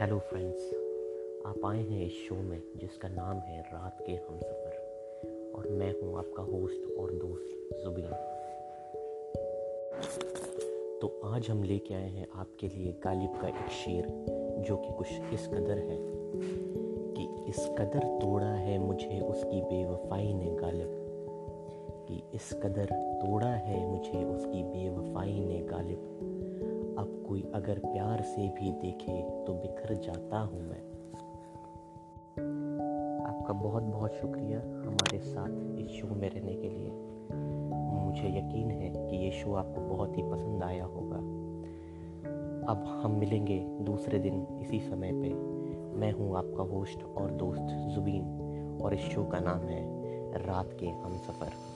Friends आप आए हैं इस शो में, जिसका नाम है रात के हम सफ़र। और मैं हूँ आपका होस्ट और दोस्त जुबीन। तो आज हम लेके आए हैं आपके लिए गालिब का एक शेर, जो कि कुछ इस कदर है कि इस कदर तोड़ा है मुझे उसकी बेवफाई ने गालिब। कि इस कदर तोड़ा है मुझे उसकी अगर प्यार से भी देखे तो बिखर जाता हूँ मैं। आपका बहुत बहुत शुक्रिया हमारे साथ इस शो में रहने के लिए। मुझे यकीन है कि ये शो आपको बहुत ही पसंद आया होगा। अब हम मिलेंगे दूसरे दिन इसी समय पे। मैं हूँ आपका होस्ट और दोस्त जुबीन और इस शो का नाम है रात के हम सफ़र